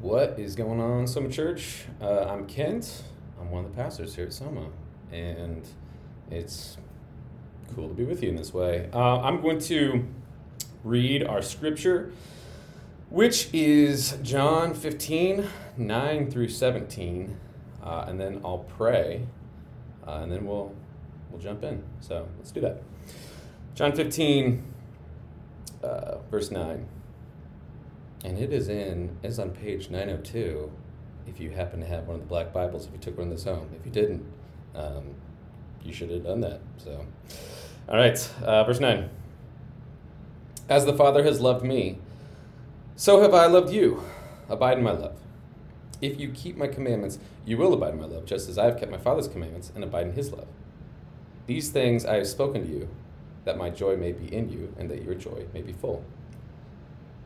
What is going on, Soma Church? Uh, I'm Kent. I'm one of the pastors here at Soma, and it's cool to be with you in this way. Uh, I'm going to read our scripture, which is John 15, 9 through 17, uh, and then I'll pray, uh, and then we'll we'll jump in. So let's do that. John 15, uh, verse 9. And it is in is on page 902 if you happen to have one of the black Bibles, if you took one of those home. If you didn't, um, you should have done that. So, all right, uh, verse 9. As the Father has loved me, so have I loved you. Abide in my love. If you keep my commandments, you will abide in my love, just as I have kept my Father's commandments and abide in his love. These things I have spoken to you, that my joy may be in you, and that your joy may be full.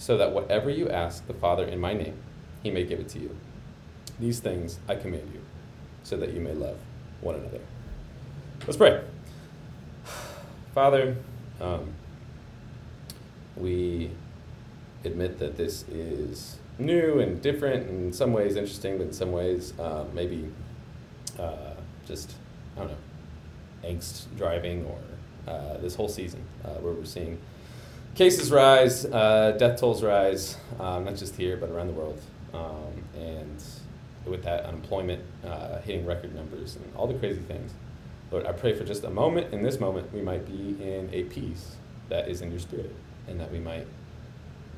so that whatever you ask the Father in my name, he may give it to you. These things I command you, so that you may love one another. Let's pray. Father, um, we admit that this is new and different, and in some ways interesting, but in some ways uh, maybe uh, just, I don't know, angst driving or uh, this whole season uh, where we're seeing cases rise, uh, death tolls rise, um, not just here, but around the world. Um, and with that, unemployment uh, hitting record numbers and all the crazy things. Lord, I pray for just a moment, in this moment, we might be in a peace that is in your spirit, and that we might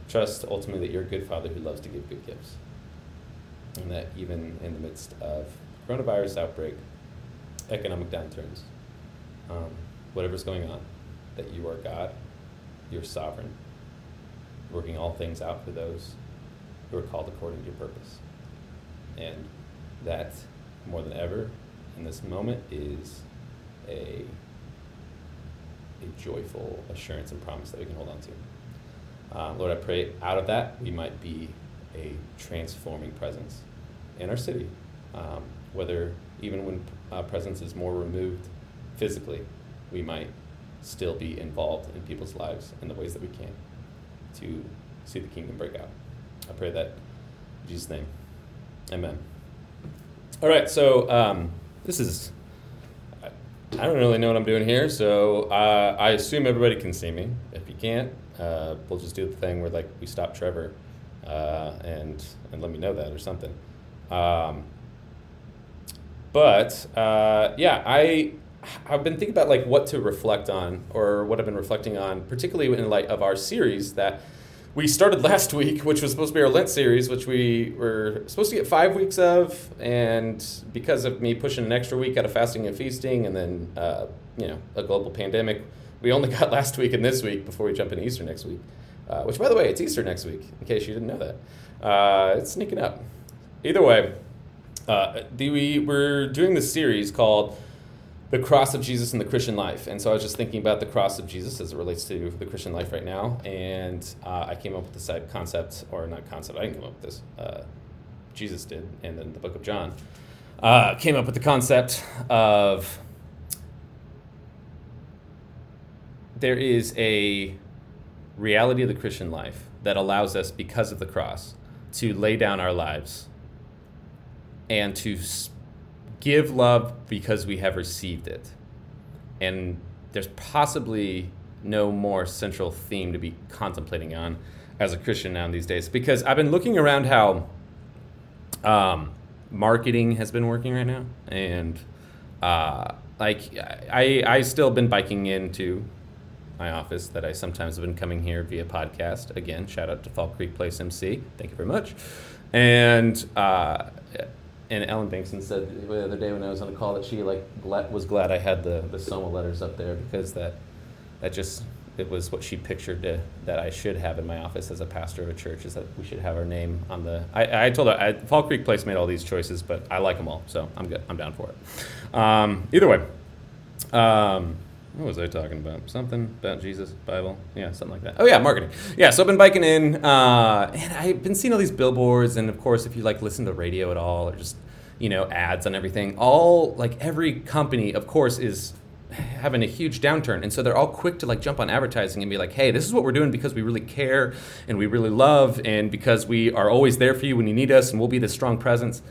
trust ultimately that you're a good Father who loves to give good gifts. And that even in the midst of coronavirus outbreak, economic downturns, um, whatever's going on, that you are God you're sovereign, working all things out for those who are called according to your purpose. And that, more than ever, in this moment, is a, a joyful assurance and promise that we can hold on to. Uh, Lord, I pray out of that we might be a transforming presence in our city, um, whether even when uh, presence is more removed physically, we might still be involved in people's lives in the ways that we can to see the kingdom break out. I pray that in Jesus' name. Amen. All right, so um, this is, I, don't really know what I'm doing here, so uh, I assume everybody can see me. If you can't, uh, we'll just do the thing where like we stop Trevor uh, and, and let me know that or something. Um, but uh, yeah, I I've been thinking about like what to reflect on or what I've been reflecting on, particularly in light of our series that we started last week, which was supposed to be our Lent series, which we were supposed to get five weeks of, and because of me pushing an extra week out of fasting and feasting, and then uh, you know a global pandemic, we only got last week and this week before we jump into Easter next week. Uh, which, by the way, it's Easter next week. In case you didn't know that, uh, it's sneaking up. Either way, uh, the, we we're doing this series called the cross of Jesus in the Christian life. And so I was just thinking about the cross of Jesus as it relates to the Christian life right now. And uh, I came up with this concept, or not concept, I didn't come up with this. Uh, Jesus did, and then the book of John. Uh, came up with the concept of there is a reality of the Christian life that allows us, because of the cross, to lay down our lives and to give love because we have received it. And there's possibly no more central theme to be contemplating on as a Christian now these days because I've been looking around how um, marketing has been working right now, and uh, like I I still been biking into my office that I sometimes have been coming here via podcast. Again, shout out to Fall Creek Place MC. Thank you very much. And uh, and Ellen Bankson said the other day when I was on a call that she like was glad I had the the Soma letters up there because that that just it was what she pictured to, that I should have in my office as a pastor of a church is that we should have our name on the. I, I told her I, Fall Creek Place made all these choices, but I like them all, so I'm good. I'm down for it. Um, either way, um, what was I talking about? Something about Jesus, Bible, yeah, something like that. Oh yeah, marketing. Yeah, so I've been biking in, uh, and I've been seeing all these billboards, and of course, if you like listen to radio at all, or just you know ads on everything, all like every company, of course, is having a huge downturn and so they're all quick to like jump on advertising and be like hey this is what we're doing because we really care and we really love and because we are always there for you when you need us and we'll be this strong presence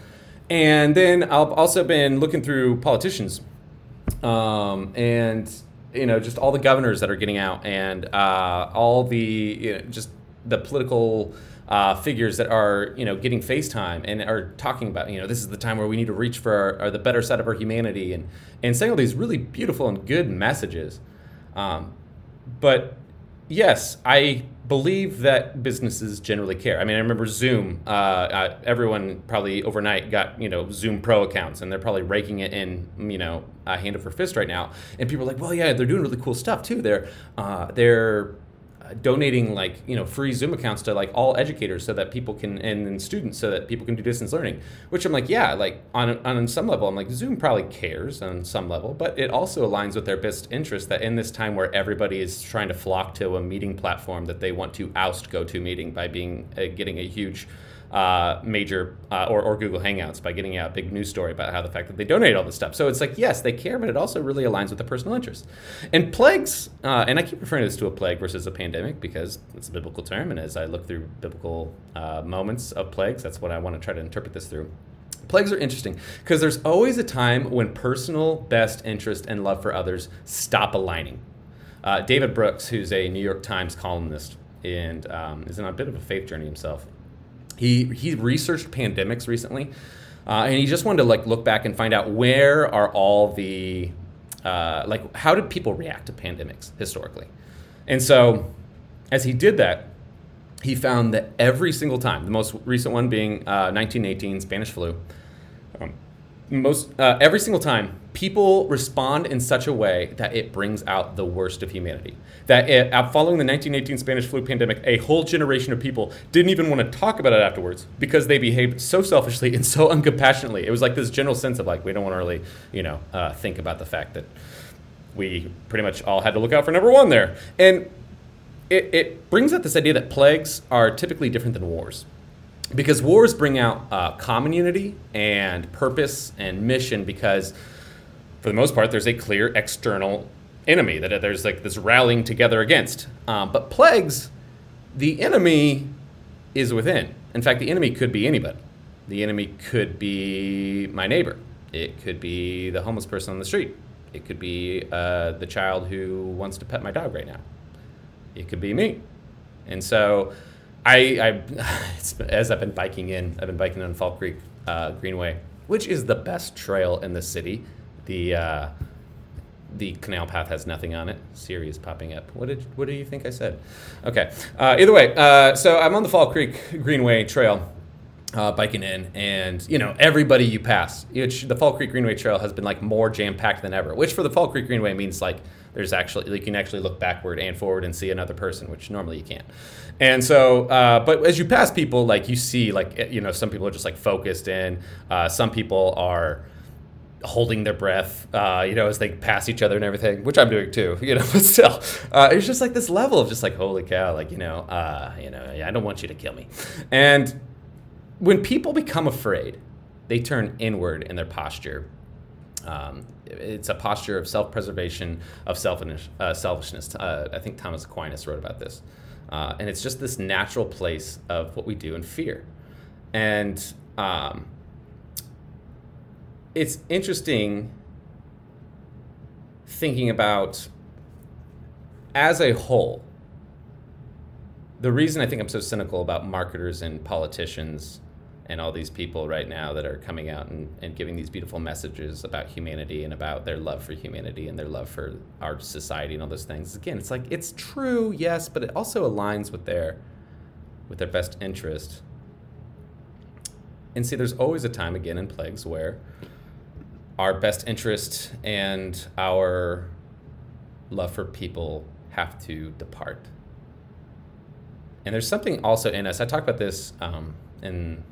and then i've also been looking through politicians um, and you know just all the governors that are getting out and uh, all the you know, just the political uh, figures that are you know getting FaceTime and are talking about you know this is the time where we need to reach for our, our the better side of our humanity and and saying all these really beautiful and good messages. Um, but yes, I believe that businesses generally care. I mean, I remember Zoom. Uh, uh, everyone probably overnight got you know Zoom Pro accounts, and they're probably raking it in you know uh, hand over fist right now. And people are like, well, yeah, they're doing really cool stuff too. They're uh, they're donating like you know free Zoom accounts to like all educators so that people can and, and, students so that people can do distance learning. Which I'm like, yeah, like on on some level, I'm like Zoom probably cares on some level, but it also aligns with their best interest that in this time where everybody is trying to flock to a meeting platform that they want to oust GoToMeeting by being uh, getting a huge uh, major uh, or, or Google Hangouts by getting out a big news story about how the fact that they donate all this stuff. So it's like, yes, they care, but it also really aligns with the personal interest. And plagues, uh, and I keep referring to this to a plague versus a pandemic because it's a biblical term. And as I look through biblical uh, moments of plagues, that's what I want to try to interpret this through. Plagues are interesting because there's always a time when personal best interest and love for others stop aligning. Uh, David Brooks, who's a New York Times columnist and um, is on a bit of a faith journey himself, he he researched pandemics recently, uh, and he just wanted to like look back and find out where are all the uh, like how did people react to pandemics historically, and so as he did that, he found that every single time, the most recent one being uh, 1918 Spanish flu, um, most uh, every single time people respond in such a way that it brings out the worst of humanity. That it, following the 1918 Spanish flu pandemic, a whole generation of people didn't even want to talk about it afterwards because they behaved so selfishly and so uncompassionately. It was like this general sense of like we don't want to really, you know, uh, think about the fact that we pretty much all had to look out for number one there. And it, it brings out this idea that plagues are typically different than wars because wars bring out uh, common unity and purpose and mission because for the most part, there's a clear external enemy that there's like this rallying together against. Um, but plagues, the enemy is within. In fact, the enemy could be anybody. The enemy could be my neighbor. It could be the homeless person on the street. It could be uh, the child who wants to pet my dog right now. It could be me. And so, I, I as I've been biking in, I've been biking on Fall Creek uh, Greenway, which is the best trail in the city. The uh, the canal path has nothing on it. Siri is popping up. What did what do you think I said? Okay. Uh, either way, uh, so I'm on the Fall Creek Greenway Trail. Uh, biking in, and you know everybody you pass. Which the Fall Creek Greenway Trail has been like more jam packed than ever. Which for the Fall Creek Greenway means like there's actually like you can actually look backward and forward and see another person, which normally you can't. And so, uh, but as you pass people, like you see, like you know, some people are just like focused in. Uh, some people are holding their breath, uh, you know, as they pass each other and everything, which I'm doing too, you know, but still, uh, it's just like this level of just like, holy cow, like, you know, uh, you know, I don't want you to kill me. And when people become afraid, they turn inward in their posture. Um, it's a posture of self-preservation, of uh, selfishness. Uh, I think Thomas Aquinas wrote about this. Uh, and it's just this natural place of what we do in fear. And um, it's interesting thinking about as a whole the reason i think i'm so cynical about marketers and politicians and all these people right now that are coming out and, and giving these beautiful messages about humanity and about their love for humanity and their love for our society and all those things. Again it's like it's true yes but it also aligns with their with their best interest. And see there's always a time again in plagues where our best interest and our love for people have to depart. And there's something also in us. I talked about this um, in,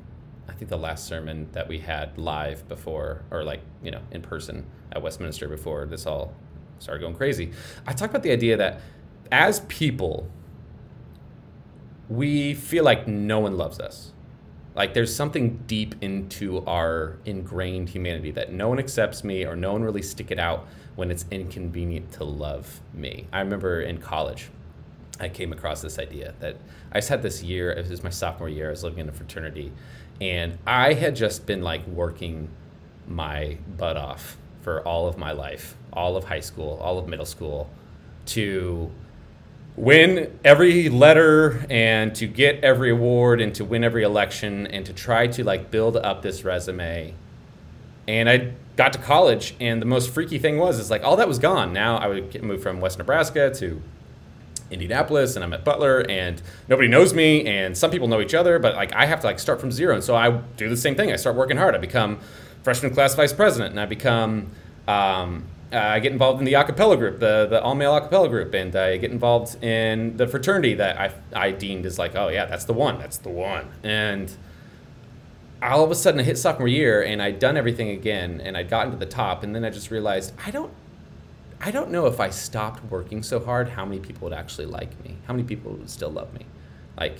I think, the last sermon that we had live before, or like, you know, in person at Westminster before this all started going crazy. I talked about the idea that as people, we feel like no one loves us. Like there's something deep into our ingrained humanity that no one accepts me or no one really stick it out when it's inconvenient to love me. I remember in college, I came across this idea that I just had this year, it was my sophomore year, I was living in a fraternity, and I had just been like working my butt off for all of my life, all of high school, all of middle school, to win every letter and to get every award and to win every election and to try to like build up this resume. And I got to college and the most freaky thing was is like all that was gone. Now I would move from West Nebraska to Indianapolis and I'm at Butler and nobody knows me and some people know each other, but like I have to like start from zero. And so I do the same thing. I start working hard. I become freshman class vice president and I become um, I get involved in the acapella group, the, the all male acapella group, and I get involved in the fraternity that I, I deemed as like, oh yeah, that's the one, that's the one. And all of a sudden, I hit sophomore year, and I'd done everything again, and I'd gotten to the top, and then I just realized I don't, I don't know if I stopped working so hard, how many people would actually like me, how many people would still love me, like.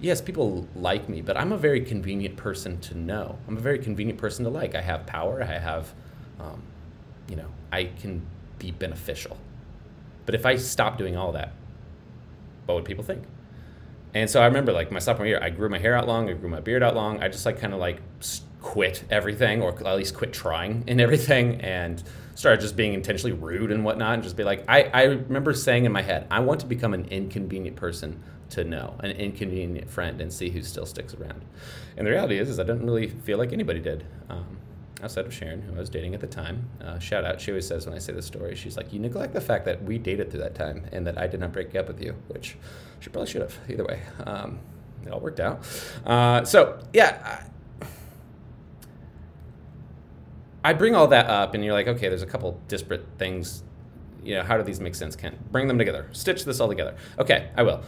Yes, people like me, but I'm a very convenient person to know. I'm a very convenient person to like. I have power. I have um, you know, I can be beneficial. But if I stop doing all that, what would people think? And so I remember like my sophomore year, I grew my hair out long, I grew my beard out long. I just like kind of like quit everything, or at least quit trying in everything, and started just being intentionally rude and whatnot, and just be like, I, I remember saying in my head, I want to become an inconvenient person to know, an inconvenient friend, and see who still sticks around. And the reality is, is I didn't really feel like anybody did. Um, outside of Sharon, who I was dating at the time. Uh, shout out. She always says when I say this story, she's like, "You neglect the fact that we dated through that time and that I did not break up with you," which she probably should have. Either way, um, it all worked out. Uh, so yeah. I, I bring all that up, and you're like, okay, there's a couple disparate things. You know, how do these make sense, Ken? Bring them together. Stitch this all together. Okay, I will.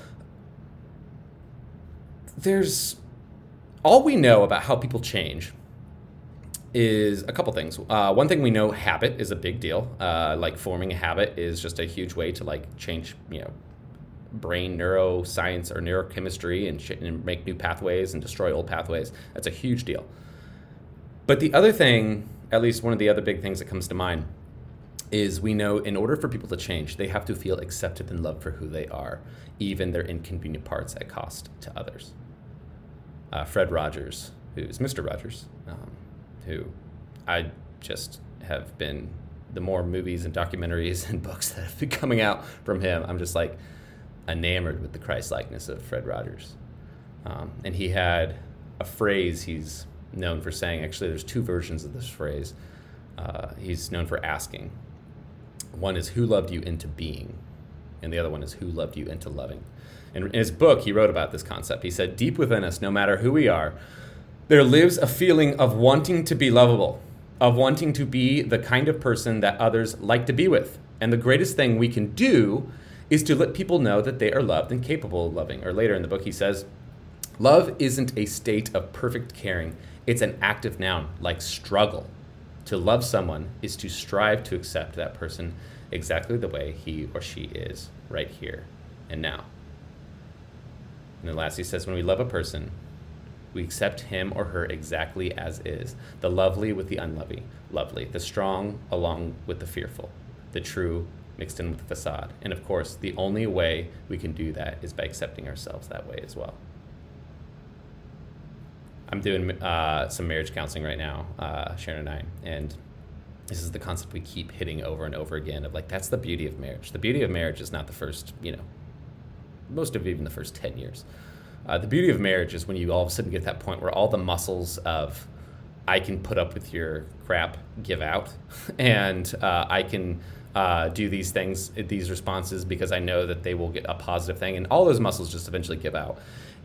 There's all we know about how people change is a couple things. Uh, one thing we know, habit is a big deal. Uh, like forming a habit is just a huge way to like change, you know, brain neuroscience or neurochemistry and, sh- and make new pathways and destroy old pathways. That's a huge deal. But the other thing, at least one of the other big things that comes to mind, is we know in order for people to change, they have to feel accepted and loved for who they are, even their inconvenient parts at cost to others. Uh, Fred Rogers, who's Mr. Rogers, um, who I just have been the more movies and documentaries and books that have been coming out from him, I'm just like enamored with the Christ likeness of Fred Rogers. Um, and he had a phrase he's known for saying. Actually, there's two versions of this phrase. Uh, he's known for asking. One is who loved you into being, and the other one is who loved you into loving. And in his book, he wrote about this concept. He said, Deep within us, no matter who we are, there lives a feeling of wanting to be lovable, of wanting to be the kind of person that others like to be with. And the greatest thing we can do is to let people know that they are loved and capable of loving. Or later in the book, he says, Love isn't a state of perfect caring, it's an active noun, like struggle. To love someone is to strive to accept that person exactly the way he or she is, right here and now. And then last, he says, When we love a person, we accept him or her exactly as is, the lovely with the unlovely, lovely, the strong along with the fearful, the true mixed in with the facade. And of course, the only way we can do that is by accepting ourselves that way as well. I'm doing uh, some marriage counseling right now, uh, Sharon and I, and this is the concept we keep hitting over and over again of like that's the beauty of marriage. The beauty of marriage is not the first, you know, most of even the first 10 years. Uh, the beauty of marriage is when you all of a sudden get to that point where all the muscles of I can put up with your crap give out, and uh, I can uh, do these things, these responses, because I know that they will get a positive thing, and all those muscles just eventually give out.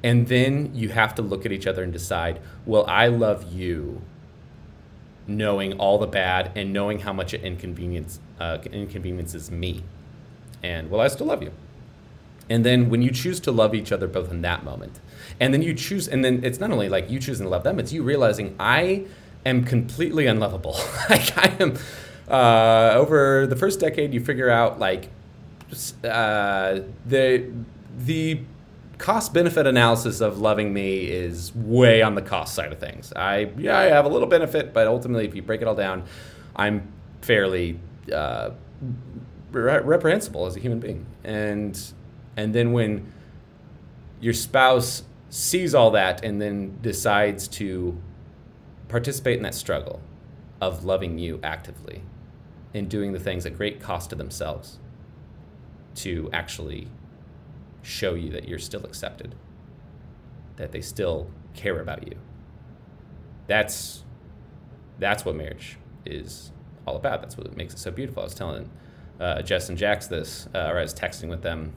And then you have to look at each other and decide, well, I love you, knowing all the bad and knowing how much it inconvenience uh, inconveniences me. And well, I still love you? And then when you choose to love each other both in that moment, and then you choose, and then it's not only like you choosing to love them, it's you realizing I am completely unlovable. like I am, uh, over the first decade, you figure out like uh, the the cost benefit analysis of loving me is way on the cost side of things. I yeah, I have a little benefit, but ultimately, if you break it all down, I'm fairly uh, re- reprehensible as a human being. And and then when your spouse sees all that and then decides to participate in that struggle of loving you actively and doing the things at great cost to themselves to actually show you that you're still accepted, that they still care about you. That's that's what marriage is all about. That's what makes it so beautiful. I was telling uh, Jess and Jax this, uh, or I was texting with them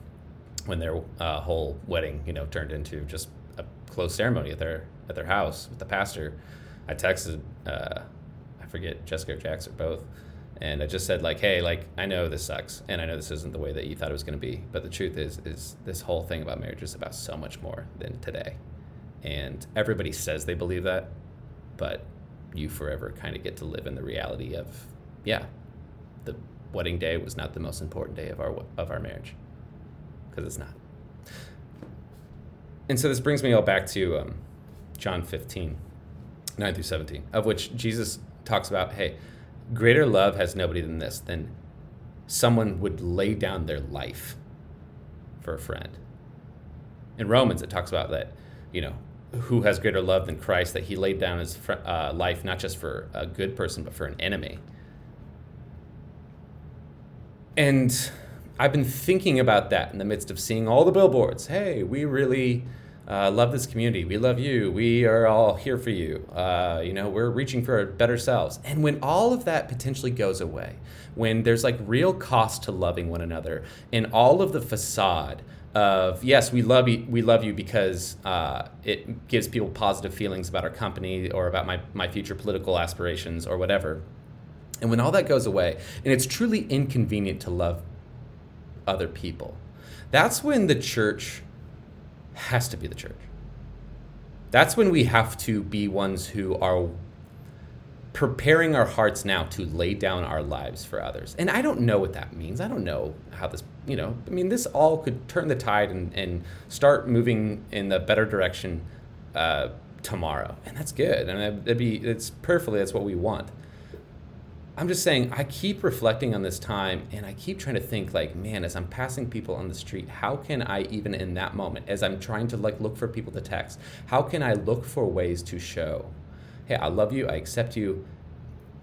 when their uh, whole wedding, you know, turned into just a closed ceremony at their at their house with the pastor. I texted, uh, I forget Jessica or Jax or both, and I just said like, hey, like I know this sucks, and I know this isn't the way that you thought it was going to be, but the truth is, is this whole thing about marriage is about so much more than today, and everybody says they believe that, but you forever kind of get to live in the reality of, yeah, the wedding day was not the most important day of our of our marriage, because it's not. And so this brings me all back to um, John 15, 9 through 17, of which Jesus talks about, hey greater love has nobody than this, than someone would lay down their life for a friend. In Romans, it talks about that, you know, who has greater love than Christ, that he laid down his uh, life not just for a good person, but for an enemy. And I've been thinking about that in the midst of seeing all the billboards. Hey, we really uh, love this community. We love you. We are all here for you. Uh, you know, we're reaching for our better selves. And when all of that potentially goes away, when there's like real cost to loving one another, and all of the facade of yes, we love you, we love you because uh, it gives people positive feelings about our company or about my my future political aspirations or whatever. And when all that goes away, and it's truly inconvenient to love other people, that's when the church has to be the church. That's when we have to be ones who are preparing our hearts now to lay down our lives for others. And I don't know what that means. I don't know how this, you know, I mean, this all could turn the tide and, and start moving in the better direction uh, tomorrow. And that's good. And it'd be, it's perfectly, that's what we want. I'm just saying, I keep reflecting on this time and I keep trying to think, like, man, as I'm passing people on the street, how can I, even in that moment, as I'm trying to like look for people to text, how can I look for ways to show, hey, I love you, I accept you,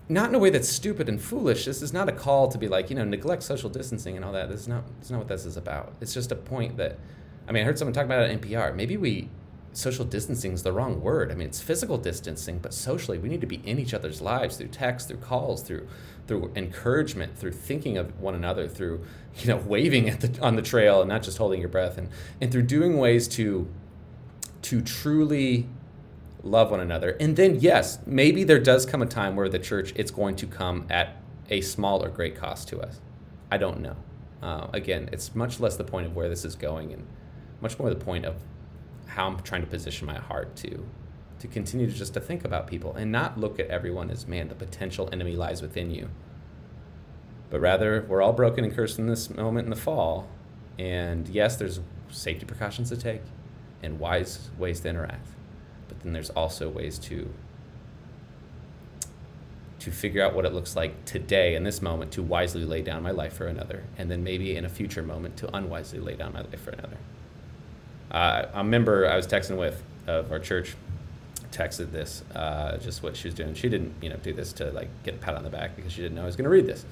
not in a way that's stupid and foolish. This is not a call to be like, you know, neglect social distancing and all that. This is not, this is not what this is about. It's just a point that, I mean, I heard someone talk about it at NPR. Maybe we social distancing is the wrong word. I mean, it's physical distancing, but socially, we need to be in each other's lives through text, through calls, through through encouragement, through thinking of one another, through you know waving at the on the trail and not just holding your breath, and and through doing ways to to truly love one another. And then yes, maybe there does come a time where the church it's going to come at a small or great cost to us. I don't know. Uh, again, it's much less the point of where this is going, and much more the point of how I'm trying to position my heart to to continue to just to think about people and not look at everyone as man the potential enemy lies within you. But rather we're all broken and cursed in this moment in the fall. And yes there's safety precautions to take and wise ways to interact. But then there's also ways to to figure out what it looks like today in this moment to wisely lay down my life for another. And then maybe in a future moment to unwisely lay down my life for another uh, a member I was texting with of our church texted this, uh, just what she was doing. She didn't, you know, do this to like get a pat on the back because she didn't know I was going to read this.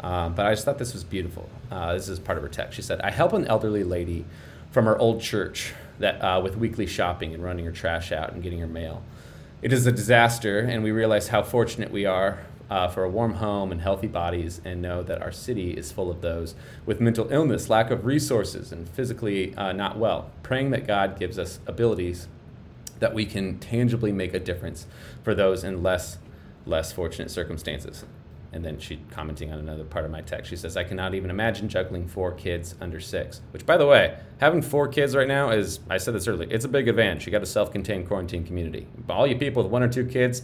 Um, but I just thought this was beautiful. Uh, this is part of her text. She said, "I help an elderly lady from her old church that uh, with weekly shopping and running her trash out and getting her mail. It is a disaster, and we realize how fortunate we are uh, for a warm home and healthy bodies, and know that our city is full of those with mental illness, lack of resources, and physically uh, not well. Praying that God gives us abilities that we can tangibly make a difference for those in less less fortunate circumstances. And then she commenting on another part of my text. She says, I cannot even imagine juggling four kids under six. Which, by the way, having four kids right now is, I said this earlier, it's a big advantage. You got a self contained quarantine community. All you people with one or two kids,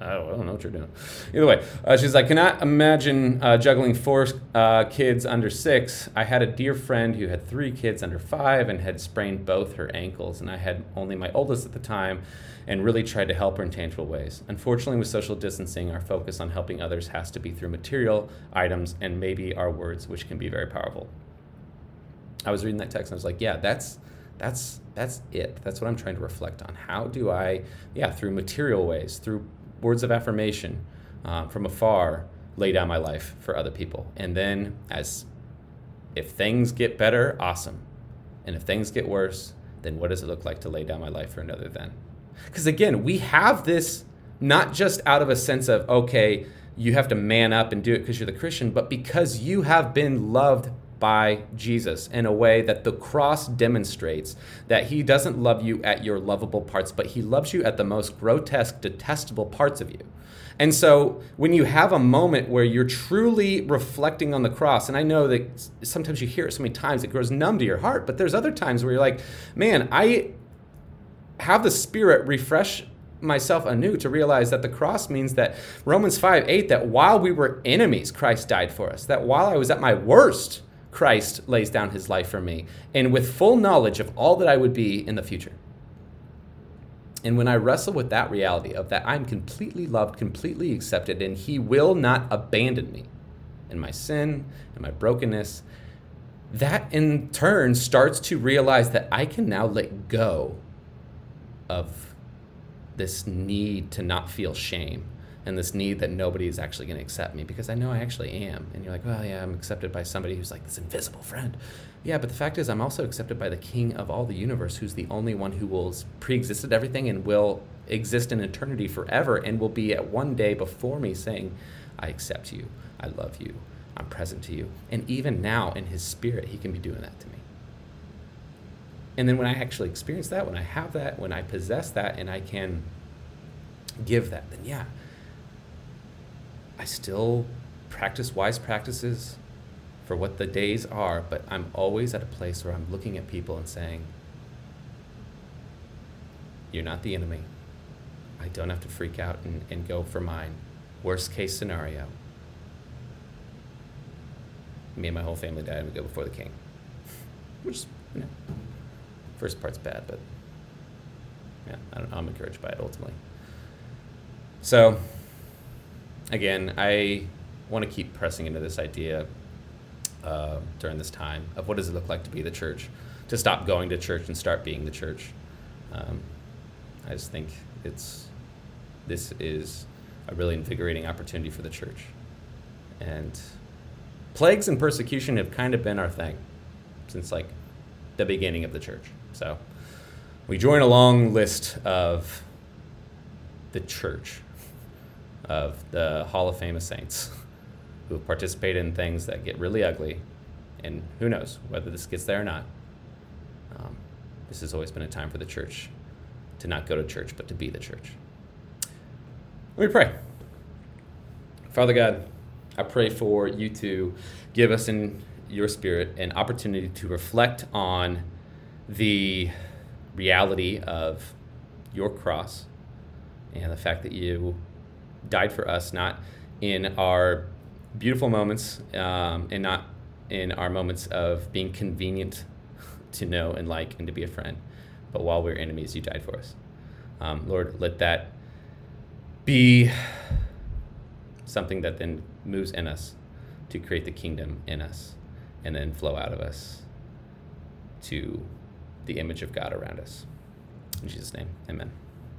I don't know what you're doing. Either way, uh, she's like, cannot imagine uh, juggling four uh, kids under six. I had a dear friend who had three kids under five and had sprained both her ankles, and I had only my oldest at the time and really tried to help her in tangible ways. Unfortunately, with social distancing, our focus on helping others has to be through material items and maybe our words, which can be very powerful. I was reading that text and I was like, yeah, that's that's that's it. That's what I'm trying to reflect on. How do I, yeah, through material ways, through words of affirmation uh, from afar, lay down my life for other people, and then as if things get better, awesome, and if things get worse, then what does it look like to lay down my life for another then? Because again, we have this not just out of a sense of, okay, you have to man up and do it because you're the Christian, but because you have been loved by Jesus in a way that the cross demonstrates that he doesn't love you at your lovable parts, but he loves you at the most grotesque, detestable parts of you. And so when you have a moment where you're truly reflecting on the cross, and I know that sometimes you hear it so many times it grows numb to your heart, but there's other times where you're like, man, I have the Spirit refresh myself anew to realize that the cross means that Romans 5 8, that while we were enemies, Christ died for us. That while I was at my worst, Christ lays down his life for me, and with full knowledge of all that I would be in the future. And when I wrestle with that reality of that I'm completely loved, completely accepted, and he will not abandon me in my sin and my brokenness, that in turn starts to realize that I can now let go of this need to not feel shame and this need that nobody is actually going to accept me because I know I actually am. And you're like, well, yeah, I'm accepted by somebody who's like this invisible friend. Yeah, but the fact is, I'm also accepted by the King of all the universe, who's the only one who will pre-existed everything and will exist in eternity forever, and will be at one day before me, saying, "I accept you. I love you. I'm present to you." And even now, in His Spirit, He can be doing that to me. And then when I actually experience that, when I have that, when I possess that, and I can give that, then yeah, I still practice wise practices for what the days are, but I'm always at a place where I'm looking at people and saying, You're not the enemy. I don't have to freak out and, and go for mine. Worst case scenario. Me and my whole family died and we go before the king. Which, you know, first part's bad, but yeah, I don't, I'm encouraged by it ultimately. So, again, I want to keep pressing into this idea uh, during this time of what does it look like to be the church, to stop going to church and start being the church. Um, I just think it's this is a really invigorating opportunity for the church, and plagues and persecution have kind of been our thing since like the beginning of the church. So we join a long list of the church of the Hall of Fame of Saints who have participated in things that get really ugly. And who knows whether this gets there or not. Um, this has always been a time for the church to not go to church, but to be the church. Let me pray. Father God, I pray for you to give us in your spirit an opportunity to reflect on the reality of your cross and the fact that you died for us, not in our beautiful moments um, and not in our moments of being convenient to know and like and to be a friend, but while we we're enemies, you died for us. Um, Lord, let that be something that then moves in us to create the kingdom in us and then flow out of us to the image of God around us. In Jesus' name, amen.